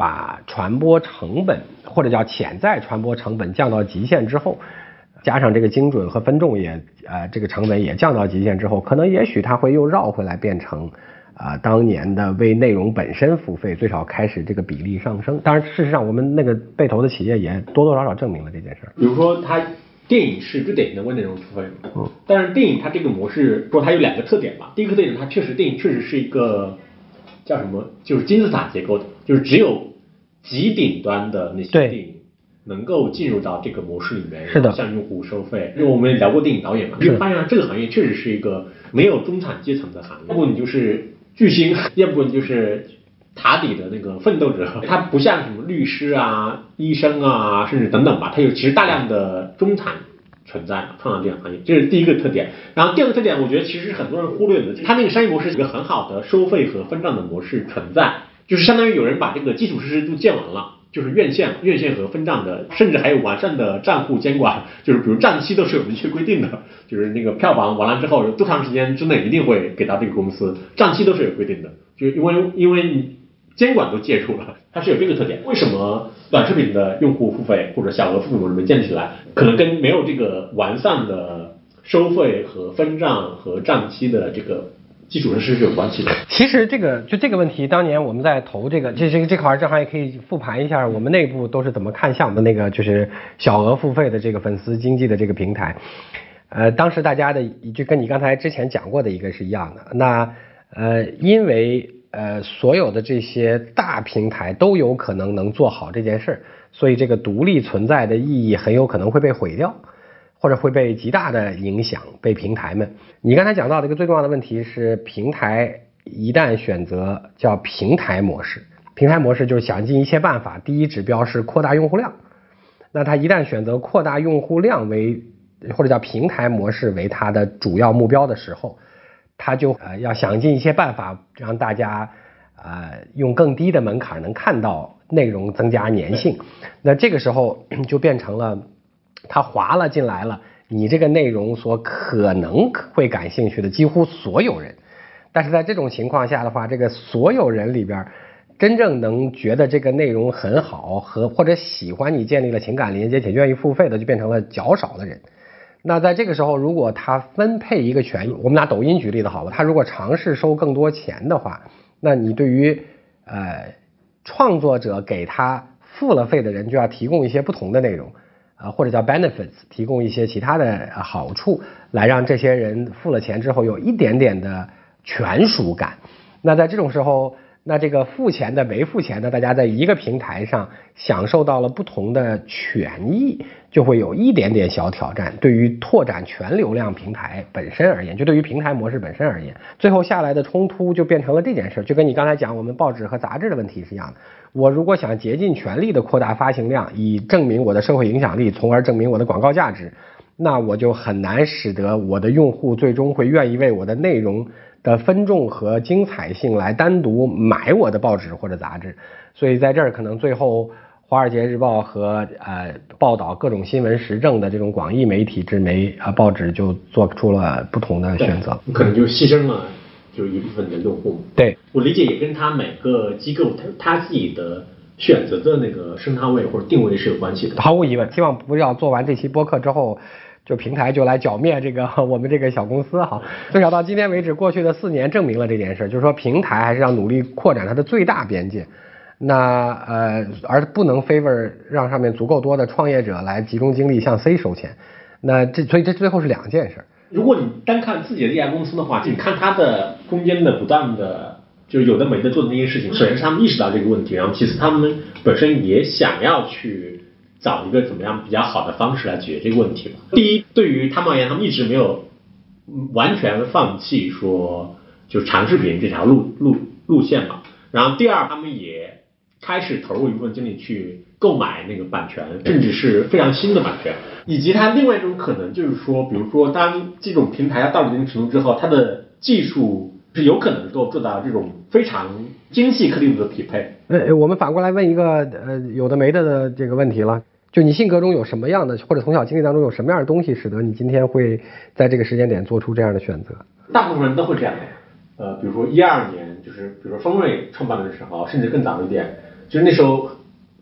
把传播成本或者叫潜在传播成本降到极限之后，加上这个精准和分众也呃这个成本也降到极限之后，可能也许它会又绕回来变成。啊，当年的为内容本身付费，最少开始这个比例上升。当然，事实上我们那个被投的企业也多多少少证明了这件事儿。比如说，它电影是最典型的为内容付费，嗯，但是电影它这个模式说它有两个特点吧。第一个特点，它确实电影确实是一个叫什么，就是金字塔结构的，就是只有极顶端的那些电影能够进入到这个模式里面，是的，向用户收费。因为我们聊过电影导演嘛，就发现这个行业确实是一个没有中产阶层的行业，要不你就是。巨星，要不你就是塔底的那个奋斗者，他不像什么律师啊、医生啊，甚至等等吧，他有其实大量的中产存在创造这样行业，这是第一个特点。然后第二个特点，我觉得其实很多人忽略的，他那个商业模式一个很好的收费和分账的模式存在，就是相当于有人把这个基础设施都建完了。就是院线、院线和分账的，甚至还有完善的账户监管，就是比如账期都是有明确规定的，就是那个票房完了之后多长时间之内一定会给到这个公司，账期都是有规定的，就是因为因为你监管都介入了，它是有这个特点。为什么短视频的用户付费或者小额付费模式没建起来？可能跟没有这个完善的收费和分账和账期的这个。基础设施是有关系的。其实这个就这个问题，当年我们在投这个这这这块儿，正好也可以复盘一下我们内部都是怎么看项目的那个就是小额付费的这个粉丝经济的这个平台。呃，当时大家的就跟你刚才之前讲过的一个是一样的。那呃，因为呃所有的这些大平台都有可能能做好这件事儿，所以这个独立存在的意义很有可能会被毁掉。或者会被极大的影响，被平台们。你刚才讲到的一个最重要的问题是，平台一旦选择叫平台模式，平台模式就是想尽一切办法，第一指标是扩大用户量。那它一旦选择扩大用户量为或者叫平台模式为它的主要目标的时候，它就呃要想尽一切办法让大家呃用更低的门槛能看到内容，增加粘性。那这个时候就变成了。它划了进来了，你这个内容所可能会感兴趣的几乎所有人，但是在这种情况下的话，这个所有人里边，真正能觉得这个内容很好和或者喜欢你建立了情感连接且愿意付费的，就变成了较少的人。那在这个时候，如果他分配一个权益，我们拿抖音举例子好了，他如果尝试收更多钱的话，那你对于呃创作者给他付了费的人就要提供一些不同的内容，啊或者叫 benefits，提供一些其他的好处，来让这些人付了钱之后有一点点的权属感。那在这种时候。那这个付钱的没付钱的，大家在一个平台上享受到了不同的权益，就会有一点点小挑战。对于拓展全流量平台本身而言，就对于平台模式本身而言，最后下来的冲突就变成了这件事，就跟你刚才讲我们报纸和杂志的问题是一样的。我如果想竭尽全力的扩大发行量，以证明我的社会影响力，从而证明我的广告价值，那我就很难使得我的用户最终会愿意为我的内容。的分众和精彩性来单独买我的报纸或者杂志，所以在这儿可能最后《华尔街日报》和呃报道各种新闻时政的这种广义媒体之媒啊报纸就做出了不同的选择，可能就牺牲了就一部分的用户。对我理解也跟他每个机构他他自己的选择的那个生态位或者定位是有关系的。毫无疑问，希望不要做完这期播客之后。就平台就来剿灭这个 我们这个小公司哈，至少到今天为止，过去的四年证明了这件事，就是说平台还是要努力扩展它的最大边界，那呃而不能 favor 让上面足够多的创业者来集中精力向 C 收钱，那这所以这最后是两件事。如果你单看自己的这家公司的话，你看它的中间的不断的就有的没的做的那些事情，首先是他们意识到这个问题，然后其次他们本身也想要去。找一个怎么样比较好的方式来解决这个问题吧。第一，对于他们而言，他们一直没有完全放弃说就长视频这条路路路线嘛。然后第二，他们也开始投入一部分精力去购买那个版权，甚至是非常新的版权。以及它另外一种可能就是说，比如说当这种平台要到了一定程度之后，它的技术是有可能够做到这种非常精细颗粒度的匹配。呃，我们反过来问一个呃有的没的的这个问题了。就你性格中有什么样的，或者从小经历当中有什么样的东西，使得你今天会在这个时间点做出这样的选择？大部分人都会这样的，呃，比如说一二年，就是比如说丰瑞创办的时候，甚至更早一点，就是那时候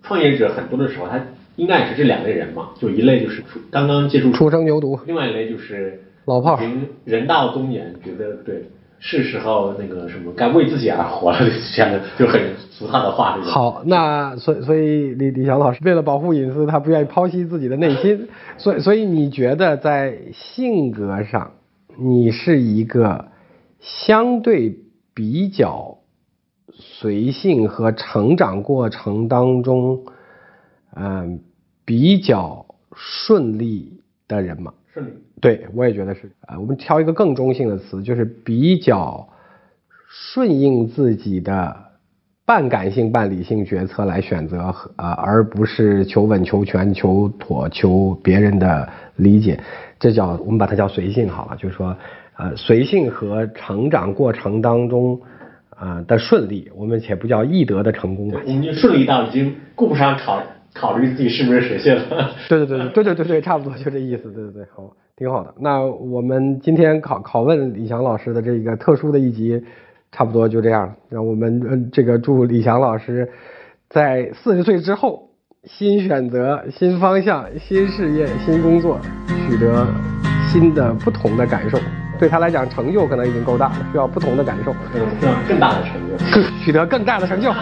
创业者很多的时候，他应该也是这两类人嘛，就一类就是刚刚接触初生牛犊，另外一类就是老炮，人人到中年，觉得对。是时候那个什么该为自己而活了，这样的就很俗套的话。好，那所以所以李李翔老师为了保护隐私，他不愿意剖析自己的内心。所以所以你觉得在性格上，你是一个相对比较随性和成长过程当中，嗯，比较顺利的人嘛？顺利。对，我也觉得是啊。我们挑一个更中性的词，就是比较顺应自己的半感性半理性决策来选择，啊，而不是求稳求全求妥求别人的理解。这叫我们把它叫随性好了。就是说，呃，随性和成长过程当中啊的顺利，我们且不叫易得的成功吧。我们就顺利到已经顾不上考考虑自己是不是水性了。对对对对对对对，差不多就这意思。对对对，好，挺好的。那我们今天考拷问李翔老师的这个特殊的一集，差不多就这样那。让我们这个祝李翔老师在四十岁之后。新选择、新方向、新事业、新工作，取得新的不同的感受。对他来讲，成就可能已经够大了，需要不同的感受，嗯，更大的成就，取得更大的成就。